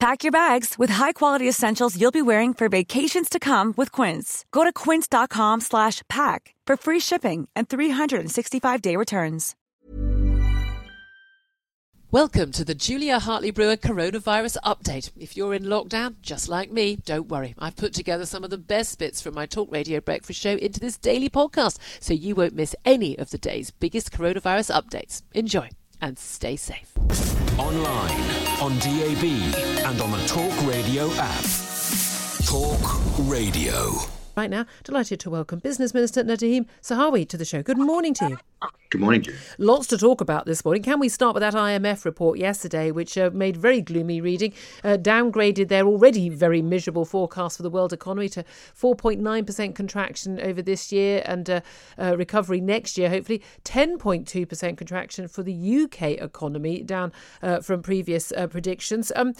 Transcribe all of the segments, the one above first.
Pack your bags with high-quality essentials you'll be wearing for vacations to come with Quince. Go to quince.com slash pack for free shipping and 365-day returns. Welcome to the Julia Hartley Brewer Coronavirus Update. If you're in lockdown, just like me, don't worry. I've put together some of the best bits from my Talk Radio Breakfast show into this daily podcast, so you won't miss any of the day's biggest coronavirus updates. Enjoy and stay safe. Online, on DAB, and on the Talk Radio app. Talk Radio. Right now, delighted to welcome Business Minister Nadhim Zahawi to the show. Good morning to you. Good morning, Jim. Lots to talk about this morning. Can we start with that IMF report yesterday, which uh, made very gloomy reading, uh, downgraded their already very miserable forecast for the world economy to 4.9% contraction over this year and uh, uh, recovery next year, hopefully 10.2% contraction for the UK economy, down uh, from previous uh, predictions. Um,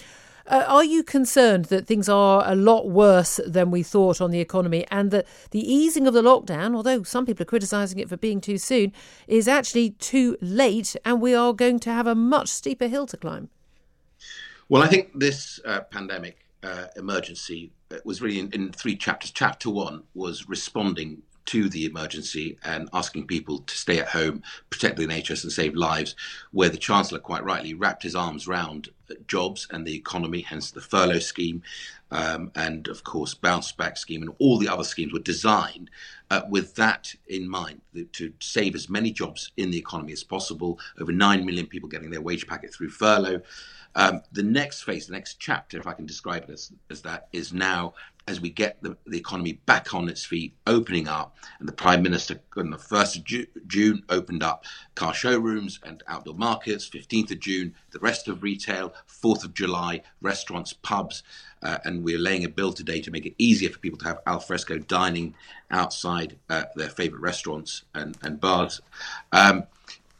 uh, are you concerned that things are a lot worse than we thought on the economy and that the easing of the lockdown, although some people are criticising it for being too soon, is actually too late and we are going to have a much steeper hill to climb? Well, I think this uh, pandemic uh, emergency uh, was really in, in three chapters. Chapter one was responding to the emergency and asking people to stay at home, protect the NHS and save lives, where the Chancellor quite rightly wrapped his arms round jobs and the economy, hence the furlough scheme, um, and of course bounce back scheme and all the other schemes were designed uh, with that in mind to save as many jobs in the economy as possible. Over 9 million people getting their wage packet through furlough. Um, the next phase, the next chapter, if I can describe it as, as that, is now as we get the, the economy back on its feet, opening up. And the Prime Minister, on the 1st of Ju- June, opened up car showrooms and outdoor markets. 15th of June, the rest of retail. 4th of July, restaurants, pubs. Uh, and we're laying a bill today to make it easier for people to have alfresco dining outside uh, their favorite restaurants and, and bars. Um,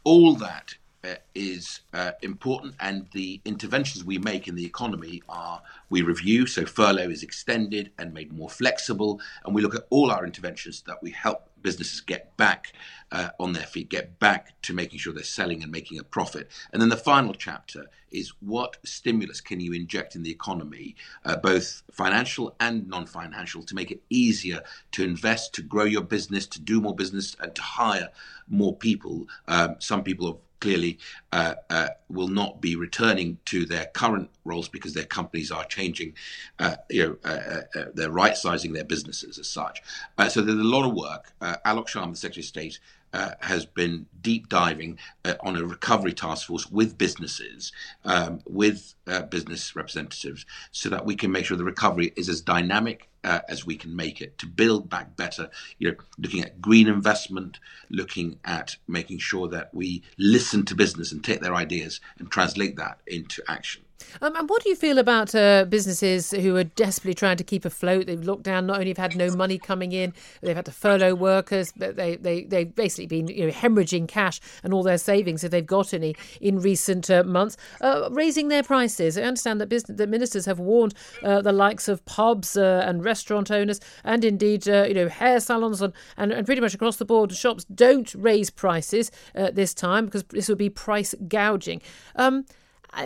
all that uh, is uh, important, and the interventions we make in the economy are we review. So furlough is extended and made more flexible, and we look at all our interventions that we help businesses get back uh, on their feet, get back to making sure they're selling and making a profit. And then the final chapter is what stimulus can you inject in the economy, uh, both financial and non financial, to make it easier to invest, to grow your business, to do more business, and to hire more people. Um, some people have clearly uh, uh, will not be returning to their current roles because their companies are changing, uh, you know, uh, uh, uh, they're right sizing their businesses as such. so there's a lot of work. Alok Sharma, the Secretary of State, uh, has been deep diving uh, on a recovery task force with businesses, um, with uh, business representatives, so that we can make sure the recovery is as dynamic uh, as we can make it to build back better. You know, looking at green investment, looking at making sure that we listen to business and take their ideas and translate that into action. Um, and what do you feel about uh, businesses who are desperately trying to keep afloat? They've locked down, not only have had no money coming in, they've had to furlough workers, but they, they, they've basically been you know, hemorrhaging cash and all their savings, if they've got any, in recent uh, months, uh, raising their prices. I understand that, business, that ministers have warned uh, the likes of pubs uh, and restaurant owners and indeed uh, you know hair salons and, and, and, pretty much across the board shops don't raise prices this time because this would be price gouging. Um,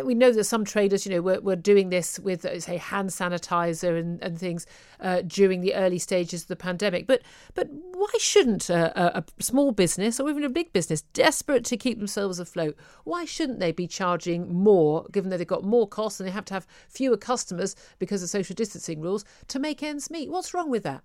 we know that some traders, you know, were, were doing this with, uh, say, hand sanitizer and, and things uh, during the early stages of the pandemic. But but why shouldn't a, a, small business or even a big business, desperate to keep themselves afloat, why shouldn't they be charging more, given that they've got more costs and they have to have fewer customers because of social distancing rules to make ends meet? What's wrong with that?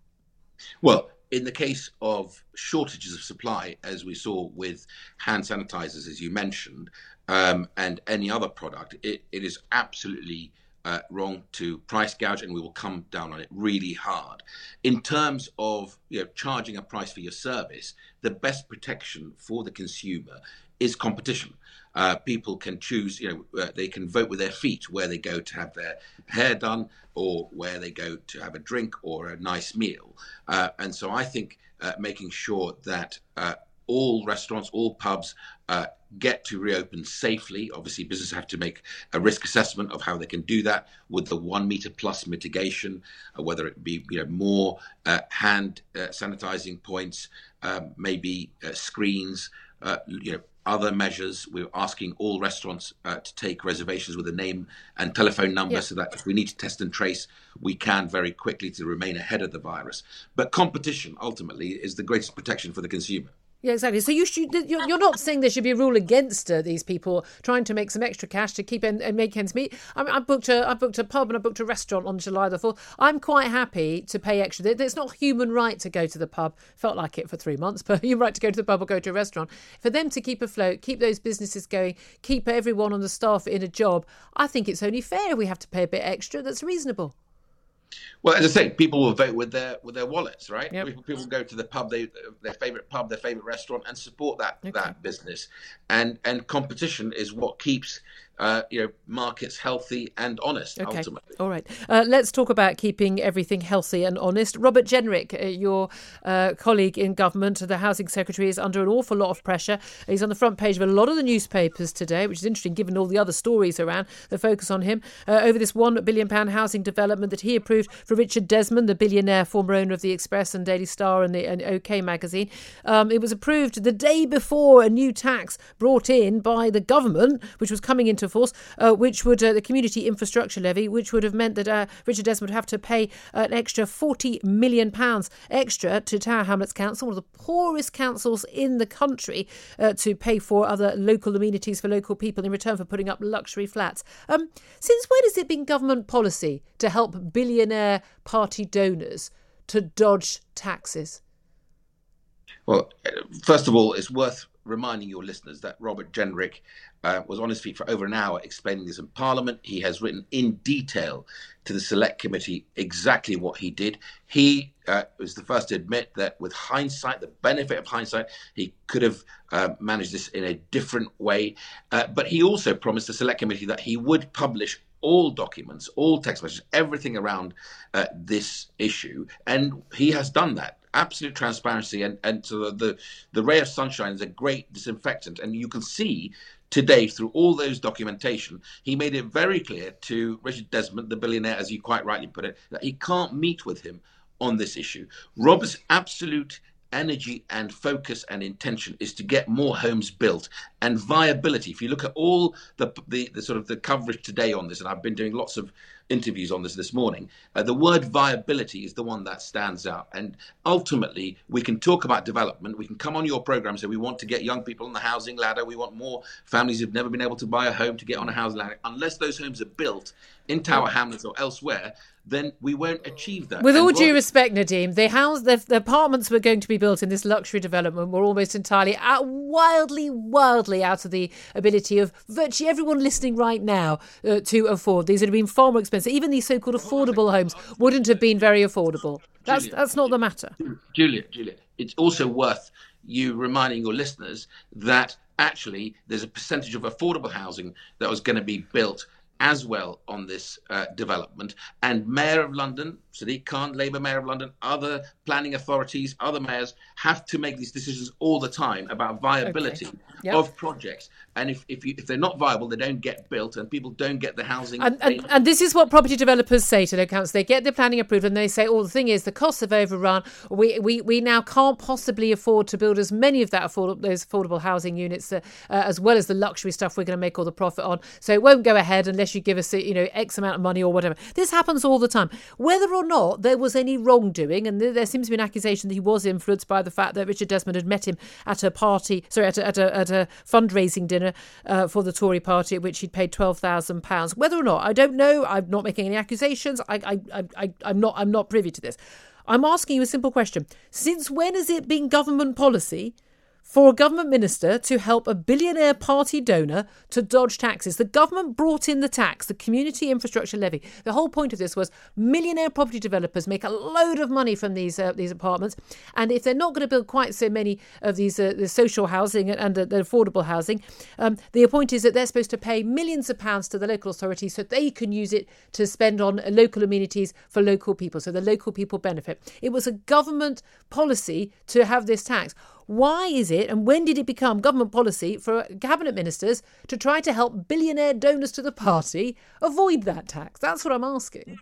Well, in the case of shortages of supply, as we saw with hand sanitizers, as you mentioned, um, and any other product, it, it is absolutely uh, wrong to price gouge, and we will come down on it really hard. In terms of you know, charging a price for your service, the best protection for the consumer is competition. Uh, people can choose, you know, uh, they can vote with their feet where they go to have their hair done or where they go to have a drink or a nice meal. Uh, and so I think uh, making sure that uh, all restaurants, all pubs uh, get to reopen safely. Obviously, businesses have to make a risk assessment of how they can do that with the one meter plus mitigation, uh, whether it be you know more uh, hand uh, sanitizing points, um, maybe uh, screens, uh, you know. Other measures. We're asking all restaurants to take reservations with a name and telephone number yeah. so that if we need to test and trace, we can very quickly to remain ahead of the virus. But competition ultimately is the greatest protection for the consumer. Yeah, exactly. So you should, you're not saying there should be a rule against uh, these people trying to make some extra cash to keep and, and make ends meet. I, mean, I booked a I booked a pub and I booked a restaurant on July the fourth. I'm quite happy to pay extra. It's not human right to go to the pub. Felt like it for three months, but you're right to go to the pub or go to a restaurant. For them to keep afloat, keep those businesses going, keep everyone on the staff in a job. I think it's only fair we have to pay a bit extra. That's reasonable. Well, as I say, people will vote with their with their wallets, right? Yep. People, people go to the pub, they, their favorite pub, their favorite restaurant, and support that okay. that business. And and competition is what keeps uh, you know, markets healthy and honest. Okay. Ultimately, all right. Uh, let's talk about keeping everything healthy and honest. Robert Jenrick, uh, your uh, colleague in government, the housing secretary, is under an awful lot of pressure. He's on the front page of a lot of the newspapers today, which is interesting given all the other stories around that focus on him uh, over this one billion pound housing development that he approved for Richard Desmond, the billionaire former owner of the Express and Daily Star and the and OK magazine. Um, it was approved the day before a new tax brought in by the government, which was coming into force, uh, which would uh, the community infrastructure levy, which would have meant that uh, Richard Desmond would have to pay an extra forty million pounds extra to Tower Hamlets Council, one of the poorest councils in the country, uh, to pay for other local amenities for local people in return for putting up luxury flats. Um, since when has it been government policy to help billionaire party donors to dodge taxes? Well, first of all, it's worth reminding your listeners that Robert Jenrick uh, was on his feet for over an hour explaining this in Parliament. He has written in detail to the Select Committee exactly what he did. He uh, was the first to admit that, with hindsight, the benefit of hindsight, he could have uh, managed this in a different way. Uh, but he also promised the Select Committee that he would publish all documents, all text messages, everything around uh, this issue, and he has done that absolute transparency and and so the, the the ray of sunshine is a great disinfectant and you can see today through all those documentation, he made it very clear to Richard Desmond, the billionaire, as you quite rightly put it, that he can't meet with him on this issue. Rob's absolute energy and focus and intention is to get more homes built and viability. If you look at all the, the, the sort of the coverage today on this, and I've been doing lots of interviews on this this morning, uh, the word viability is the one that stands out. And ultimately, we can talk about development. We can come on your program and say we want to get young people on the housing ladder. We want more families who've never been able to buy a home to get on a housing ladder. Unless those homes are built in Tower Hamlets or elsewhere, then we won't achieve that. With and all due respect, Nadhim, the house, the, the, apartments were going to be built in this luxury development were almost entirely out, wildly, wildly out of the ability of virtually everyone listening right now uh, to afford. These would have been far more expensive. Even these so-called affordable homes wouldn't have been very affordable. That's Julia, that's not the matter. Julia, Julia, it's also worth you reminding your listeners that actually there's a percentage of affordable housing that was going to be built as well on this uh, development. And Mayor of London, Sadiq Khan, Labour Mayor of London, other planning authorities, other mayors have to make these decisions all the time about viability okay. Yep. of projects. And if if, you, if, they're not viable, they don't get built, and people don't get the housing. And, and, and, this is what property developers say to their council: They get the planning approved, and they say, "Oh, the thing is, the costs have overrun. We we, we now can't possibly afford to build as many of that affordable those affordable housing units, uh, uh, as well as the luxury stuff we're going to make all the profit on. So it won't go ahead unless you give us, you know, X amount of money or whatever. This happens all the time. Whether or not there was any wrongdoing, and there, there seems to be an accusation that he was influenced by the fact that Richard Desmond had met him at a party, sorry, at a, at a, at a fundraising dinner uh, for the Tory party, at which he'd paid twelve thousand pounds. Whether or not, I don't know. I'm not making any accusations. I, I, I, I'm not, I'm not privy to this. I'm asking you a simple question. Since when has it been government policy for a government minister to help a billionaire party donor to dodge taxes. The government brought in the tax, the community infrastructure levy. The whole point of this was millionaire property developers make a load of money from these uh, these apartments, and if they're not going to build quite so many of these uh, the social housing and uh, the affordable housing, um, the point is that they're supposed to pay millions of pounds to the local authorities so they can use it to spend on local amenities for local people, so the local people benefit. It was a government policy to have this tax. Why is it, and when did it become government policy for cabinet ministers to try to help billionaire donors to the party avoid that tax? That's what I'm asking.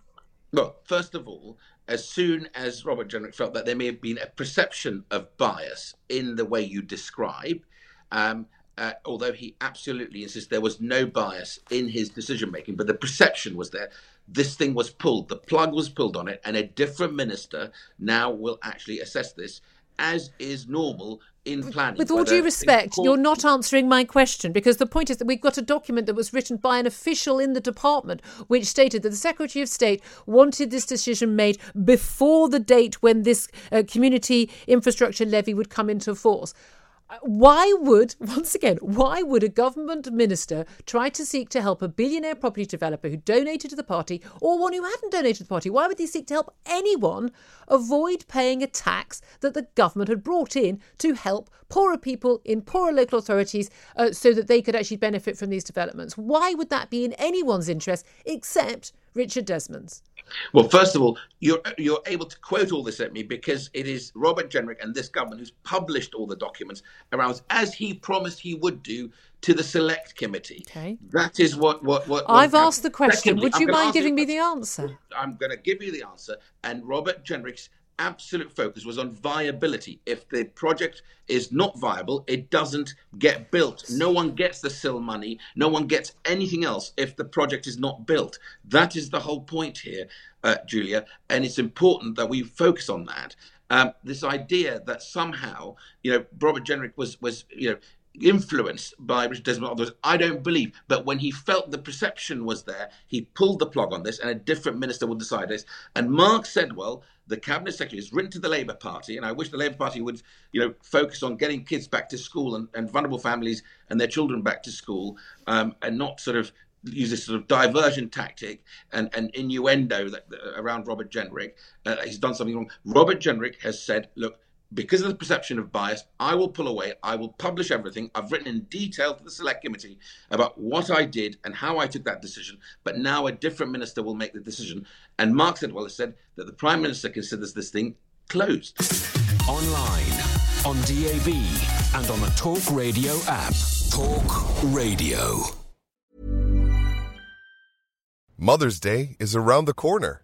Well, first of all, as soon as Robert Jenrick felt that there may have been a perception of bias in the way you describe, um, uh, although he absolutely insists there was no bias in his decision making, but the perception was there. This thing was pulled, the plug was pulled on it, and a different minister now will actually assess this as is normal in planning. With all due respect, you're not answering my question because the point is that we've got a document that was written by an official in the department which stated that the Secretary of State wanted this decision made before the date when this uh, community infrastructure levy would come into force why would, once again, why would a government minister try to seek to help a billionaire property developer who donated to the party or one who hadn't donated to the party? Why would they seek to help anyone avoid paying a tax that the government had brought in to help poorer people in poorer local authorities uh, so that they could actually benefit from these developments? Why would that be in anyone's interest except Richard Desmond's? Well, first of all, you're you're able to quote all this at me because it is Robert Jenrick and this government who's published all the documents around as he promised he would do to the select committee. Okay. That is what what what. I've asked the question. Secondly, would you mind giving me the answer? I'm going to give you the answer. And Robert Jenrick's absolute focus was on viability. If the project is not viable, it doesn't get built. No one gets the CIL money. No one gets anything else if the project is not built. That is the whole point here, uh, Julia. And it's important that we focus on that. Um, this idea that somehow, you know, Robert Jenrick was was you know influenced by Richard Desmond others, I don't believe. But when he felt the perception was there, he pulled the plug on this, and a different minister will decide this. And Mark Sedwill, the cabinet secretary has written to the Labour Party, and I wish the Labour Party would, you know, focus on getting kids back to school and, and vulnerable families and their children back to school, um, and not sort of use this sort of diversion tactic and, and innuendo that, around Robert Jenrick. Uh, he's done something wrong. Robert Jenrick has said, look, because of the perception of bias, I will pull away. I will publish everything. I've written in detail to the select committee about what I did and how I took that decision. But now a different minister will make the decision. And Mark Sedwill has said that the Prime Minister considers this thing closed. Online, on DAB, and on the Talk Radio app. Talk Radio. Mother's Day is around the corner.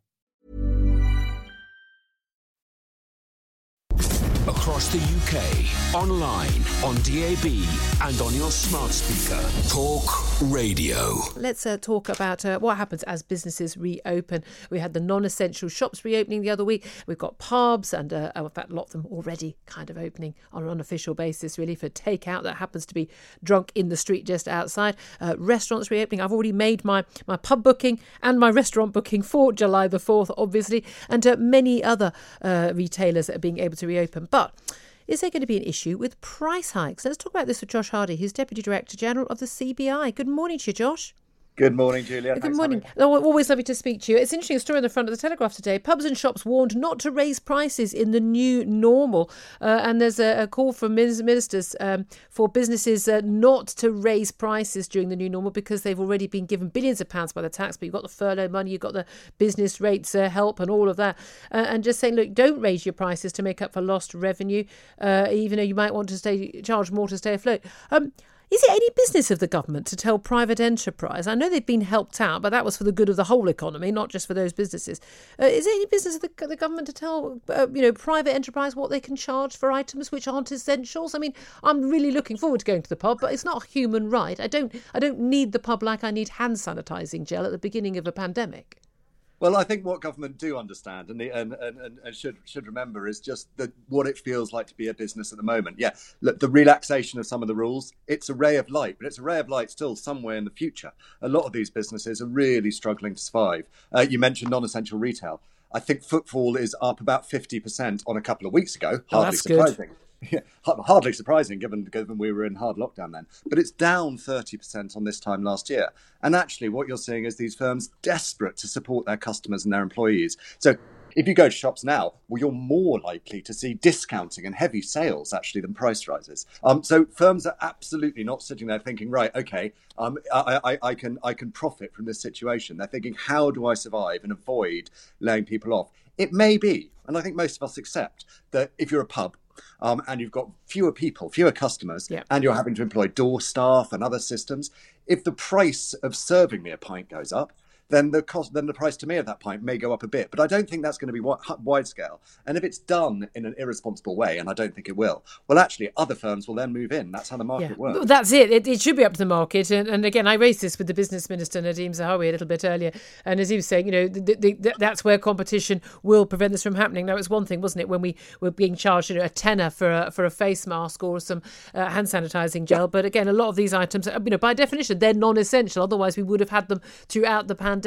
Across the UK, online, on DAB, and on your smart speaker. Talk Radio. Let's uh, talk about uh, what happens as businesses reopen. We had the non essential shops reopening the other week. We've got pubs, and uh, in fact, a lot of them already kind of opening on an unofficial basis, really, for takeout that happens to be drunk in the street just outside. Uh, restaurants reopening. I've already made my, my pub booking and my restaurant booking for July the 4th, obviously, and uh, many other uh, retailers that are being able to reopen. But is there going to be an issue with price hikes? Let's talk about this with Josh Hardy, who's Deputy Director General of the CBI. Good morning to you, Josh. Good morning, Julia. Good morning. Oh, always lovely to speak to you. It's an interesting story in the front of the Telegraph today. Pubs and shops warned not to raise prices in the new normal. Uh, and there's a, a, call from ministers um, for businesses uh, not to raise prices during the new normal because they've already been given billions of pounds by the tax. But you've got the furlough money, you've got the business rates uh, help, and all of that. Uh, and just saying, look, don't raise your prices to make up for lost revenue, uh, even though you might want to stay charge more to stay afloat. Um, is it any business of the government to tell private enterprise? I know they've been helped out, but that was for the good of the whole economy, not just for those businesses. Uh, is it any business of the, the government to tell uh, you know private enterprise what they can charge for items which aren't essentials? I mean, I'm really looking forward to going to the pub, but it's not a human right. I don't I don't need the pub like I need hand sanitizing gel at the beginning of a pandemic. Well, I think what government do understand and, the, and, and, and, should should remember is just the, what it feels like to be a business at the moment. Yeah, look, the relaxation of some of the rules, it's a ray of light, but it's a ray of light still somewhere in the future. A lot of these businesses are really struggling to survive. Uh, you mentioned non-essential retail. I think footfall is up about 50% on a couple of weeks ago. Oh, Hardly surprising. Good. Yeah, hardly surprising given given we were in hard lockdown then. But it's down 30% on this time last year. And actually, what you're seeing is these firms desperate to support their customers and their employees. So if you go to shops now, well, you're more likely to see discounting and heavy sales actually than price rises. Um, so firms are absolutely not sitting there thinking, right, okay, um, I, I, I, can I can profit from this situation. They're thinking, how do I survive and avoid laying people off? It may be, and I think most of us accept that if you're a pub um, and you've got fewer people, fewer customers, yeah. and you're having to employ door staff and other systems, if the price of serving me a pint goes up, then the cost, then the price to me of that pint may go up a bit. But I don't think that's going to be wide scale. And if it's done in an irresponsible way, and I don't think it will, well, actually, other firms will then move in. That's how the market yeah. works. That's it. it. it. should be up to the market. And, and, again, I raised this with the business minister Nadhim Zahawi a little bit earlier, and as he was saying, you know, the, the, the, that's where competition will prevent this from happening. Now, it's one thing, wasn't it, when we were being charged, you know, a tenner for a for a face mask or some uh, hand sanitizing gel. But again, a lot of these items, you know, by definition, they're non-essential. Otherwise, we would have had them throughout the pandemic.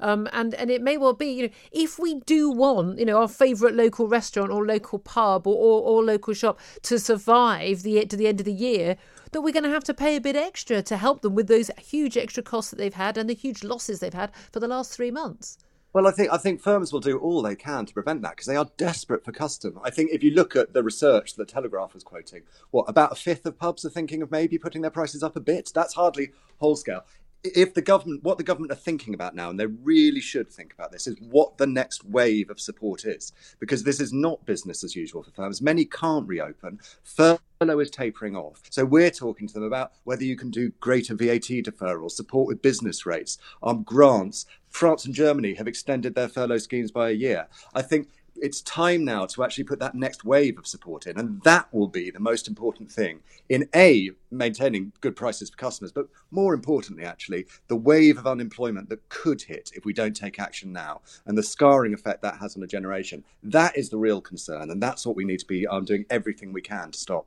Um, um, and and it may well be, you know, if we do want, you know, our favourite local restaurant or local pub or, or, or local shop to survive the to the end of the year, that we're going to have to pay a bit extra to help them with those huge extra costs that they've had and the huge losses they've had for the last three months. Well, I think I think firms will do all they can to prevent that because they are desperate for custom. I think if you look at the research the Telegraph was quoting, what about a fifth of pubs are thinking of maybe putting their prices up a bit? That's hardly whole scale if the government, what the government are thinking about now, and they really should think about this, is what the next wave of support is. Because this is not business as usual for firms. Many can't reopen. Furlough is tapering off. So we're talking to them about whether you can do greater VAT deferrals, support with business rates, um, grants. France and Germany have extended their furlough schemes by a year. I think it's time now to actually put that next wave of support in, and that will be the most important thing in a maintaining good prices for customers, but more importantly, actually, the wave of unemployment that could hit if we don't take action now, and the scarring effect that has on a generation. That is the real concern, and that's what we need to be um, doing everything we can to stop.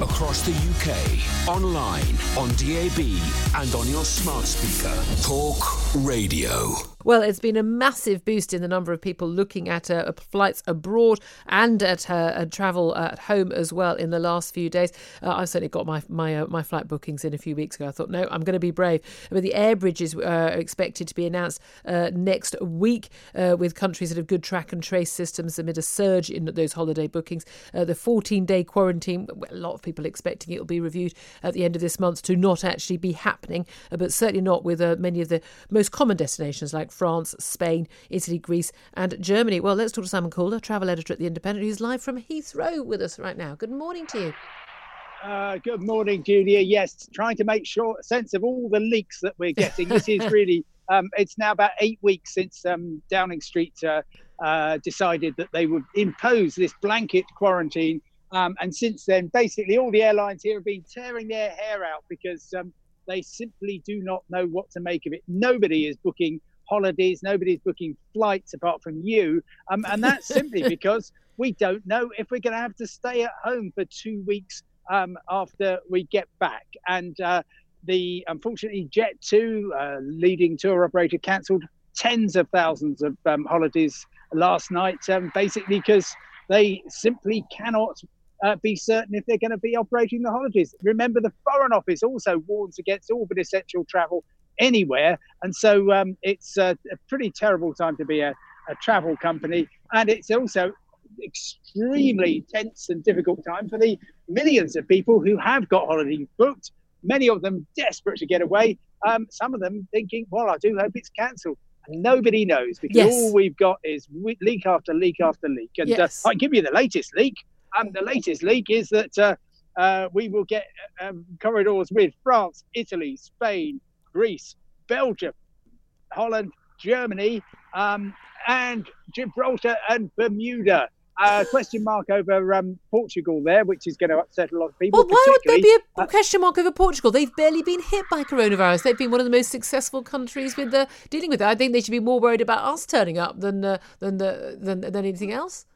Across the UK, online, on DAB, and on your smart speaker. Talk Radio. Well, it's been a massive boost in the number of people looking at uh, flights abroad and at uh, travel at home as well in the last few days. Uh, I certainly got my my uh, my flight bookings in a few weeks ago. I thought, no, I'm going to be brave. But the air bridges are expected to be announced uh, next week uh, with countries that have good track and trace systems amid a surge in those holiday bookings. the 14 day quarantine, a lot of people expecting it will be reviewed at the end of this month to not actually be happening, but certainly not with many of the most common destinations like France, Spain, Italy, Greece, and Germany. Well, let's talk to Simon Calder, travel editor at The Independent, who's live from Heathrow with us right now. Good morning to you. Uh, good morning, Julia. Yes, trying to make sure sense of all the leaks that we're getting. This is really. Um, it's now about eight weeks since um, Downing Street uh, uh, decided that they would impose this blanket quarantine Um, and since then, basically, all the airlines here have been tearing their hair out because um, they simply do not know what to make of it. Nobody is booking holidays, nobody's booking flights apart from you. Um, and that's simply because we don't know if we're going to have to stay at home for two weeks um, after we get back. And uh, the unfortunately, Jet2, uh, leading tour operator, cancelled tens of thousands of um, holidays last night, um, basically because they simply cannot uh, be certain if they're going to be operating the holidays. Remember, the Foreign Office also warns against all but essential travel anywhere. And so um, it's a, a, pretty terrible time to be a, a travel company. And it's also extremely tense and difficult time for the millions of people who have got holidays booked, many of them desperate to get away. Um, some of them thinking, well, I do hope it's cancelled. Nobody knows because yes. all we've got is leak after leak after leak. And uh, yes. uh, I give you the latest leak. Um, the latest leak is that uh, uh, we will get um, corridors with France, Italy, Spain, Greece, Belgium, Holland, Germany, um, and Gibraltar and Bermuda. Uh, question mark over um, Portugal there, which is going to upset a lot of people. Well, why would there be a uh, question mark over Portugal? They've barely been hit by coronavirus. They've been one of the most successful countries with the, dealing with it. I think they should be more worried about us turning up than uh, than, the, than than anything else.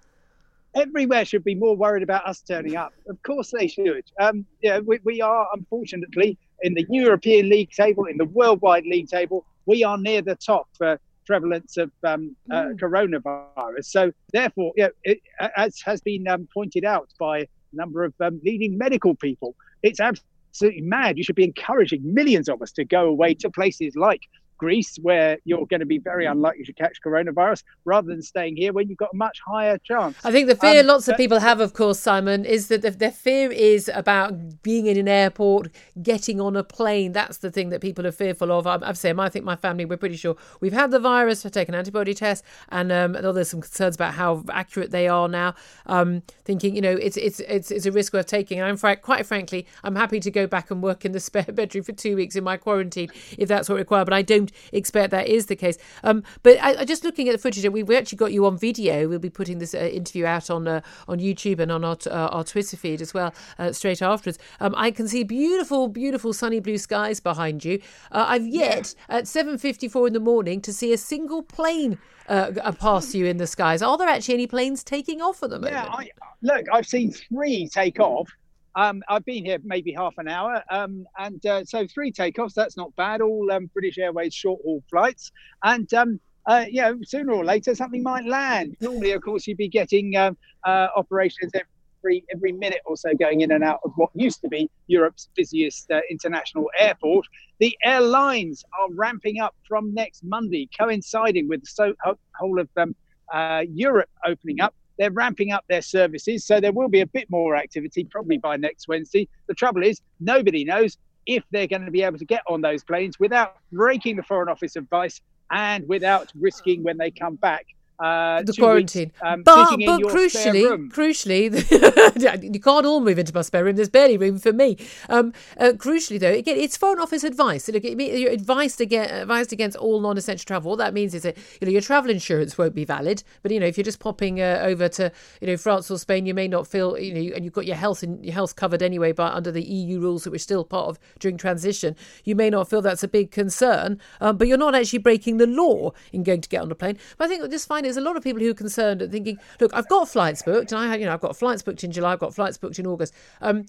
Everywhere should be more worried about us turning up. Of course they should. Um, yeah, we, we are unfortunately in the European league table, in the worldwide league table, we are near the top for prevalence of um, uh, mm. coronavirus. So, therefore, you know, it, as has been um, pointed out by a number of um, leading medical people, it's absolutely mad. You should be encouraging millions of us to go away to places like Greece, where you're going to be very unlikely to catch coronavirus, rather than staying here when you've got a much higher chance. I think the fear um, lots of people have, of course, Simon, is that their fear is about being in an airport, getting on a plane. That's the thing that people are fearful of. I've said, I think my family, we're pretty sure we've had the virus, we've taken antibody tests, and um, there's some concerns about how accurate they are now. Um, thinking, you know, it's it's it's it's a risk worth taking. And I'm fr- quite frankly, I'm happy to go back and work in the spare bedroom for two weeks in my quarantine if that's what required. But I don't expect that is the case. Um, but I, I, just looking at the footage, we, we actually got you on video. We'll be putting this uh, interview out on uh, on YouTube and on our, uh, our Twitter feed as well uh, straight afterwards. Um, I can see beautiful, beautiful sunny blue skies behind you. Uh, I've yet at 7:54 in the morning to see a single plane uh, pass you in the skies. Are there actually any planes taking off at the moment? Yeah, I, look, I've seen three take off. Um, I've been here maybe half an hour, um, and uh, so three takeoffs. That's not bad. All um, British Airways short haul flights, and um, uh, you know, sooner or later something might land. Normally, of course, you'd be getting um, uh, operations every every minute or so going in and out of what used to be Europe's busiest uh, international airport. The airlines are ramping up from next Monday, coinciding with the so- whole of um, uh, Europe opening up. They're ramping up their services, so there will be a bit more activity probably by next Wednesday. The trouble is, nobody knows if they're going to be able to get on those planes without breaking the Foreign Office advice and without risking when they come back uh, the quarantine. Weeks, um, but but crucially, crucially, you can't all move into my spare room. There's barely room for me. Um, uh, crucially, though, again, it's Foreign Office advice. You're advised against, advised against all non-essential travel. What that means is that you know your travel insurance won't be valid. But you know if you're just popping uh, over to you know France or Spain, you may not feel you know, and you've got your health and your health covered anyway, but under the EU rules that we're still part of during transition, you may not feel that's a big concern. Um, but you're not actually breaking the law in going to get on the plane. But I think just find there's a lot of people who are concerned and thinking, look, I've got flights booked, and I, you know, I've got flights booked in July, I've got flights booked in August. Um,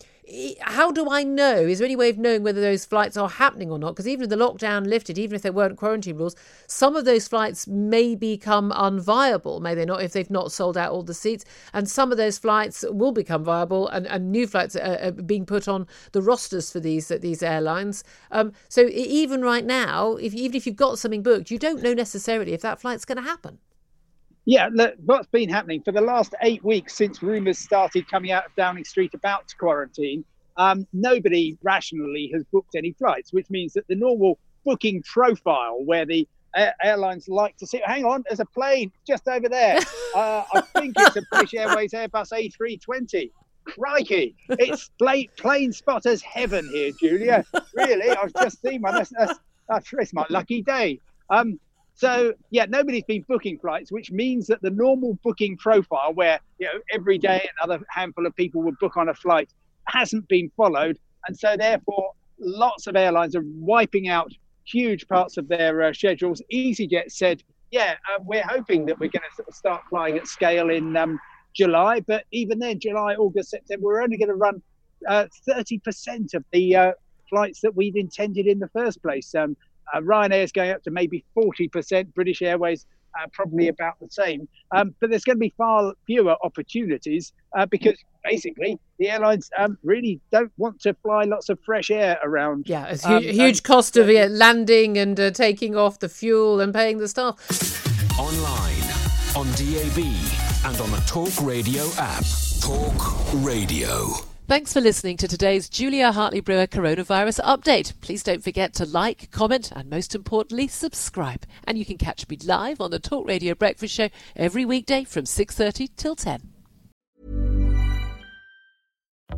how do I know? Is there any way of knowing whether those flights are happening or not? Because even if the lockdown lifted, even if there weren't quarantine rules, some of those flights may become unviable. May they not if they've not sold out all the seats, and some of those flights will become viable, and, and new flights are, are being put on the rosters for these these airlines. Um, so even right now, if even if you've got something booked, you don't know necessarily if that flight's going to happen. Yeah, look, what's been happening for the last eight weeks since rumours started coming out of Downing Street about quarantine, um, nobody rationally has booked any flights, which means that the normal booking profile where the airlines like to see, hang on, there's a plane just over there. Uh, I think it's a British Airways Airbus A320. Crikey, it's plane, spotters heaven here, Julia. Really, I've just seen one. That's, that's, that's, that's my lucky day. Um, So yeah, nobody's been booking flights, which means that the normal booking profile, where you know every day another handful of people would book on a flight, hasn't been followed, and so therefore lots of airlines are wiping out huge parts of their uh, schedules. EasyJet said, yeah, uh, we're hoping that we're going to sort of start flying at scale in um, July, but even then, July, August, September, we're only going to run uh, 30% of the uh, flights that we'd intended in the first place. Um, uh, Ryanair is going up to maybe 40%, British Airways uh, probably about the same. Um, but there's going to be far fewer opportunities uh, because basically the airlines um, really don't want to fly lots of fresh air around. Yeah, it's um, huge cost of yeah, landing and uh, taking off the fuel and paying the staff. Online, on DAB, and on the Talk Radio app. Talk Radio. Thanks for listening to today's Julia Hartley Brewer coronavirus update. Please don't forget to like, comment, and most importantly, subscribe. And you can catch me live on the Talk Radio Breakfast Show every weekday from 6:30 till 10.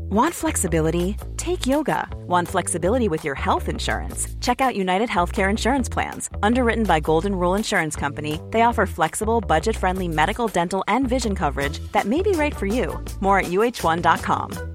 Want flexibility? Take yoga. Want flexibility with your health insurance? Check out United Healthcare Insurance Plans. Underwritten by Golden Rule Insurance Company, they offer flexible, budget-friendly medical, dental, and vision coverage that may be right for you. More at uh1.com.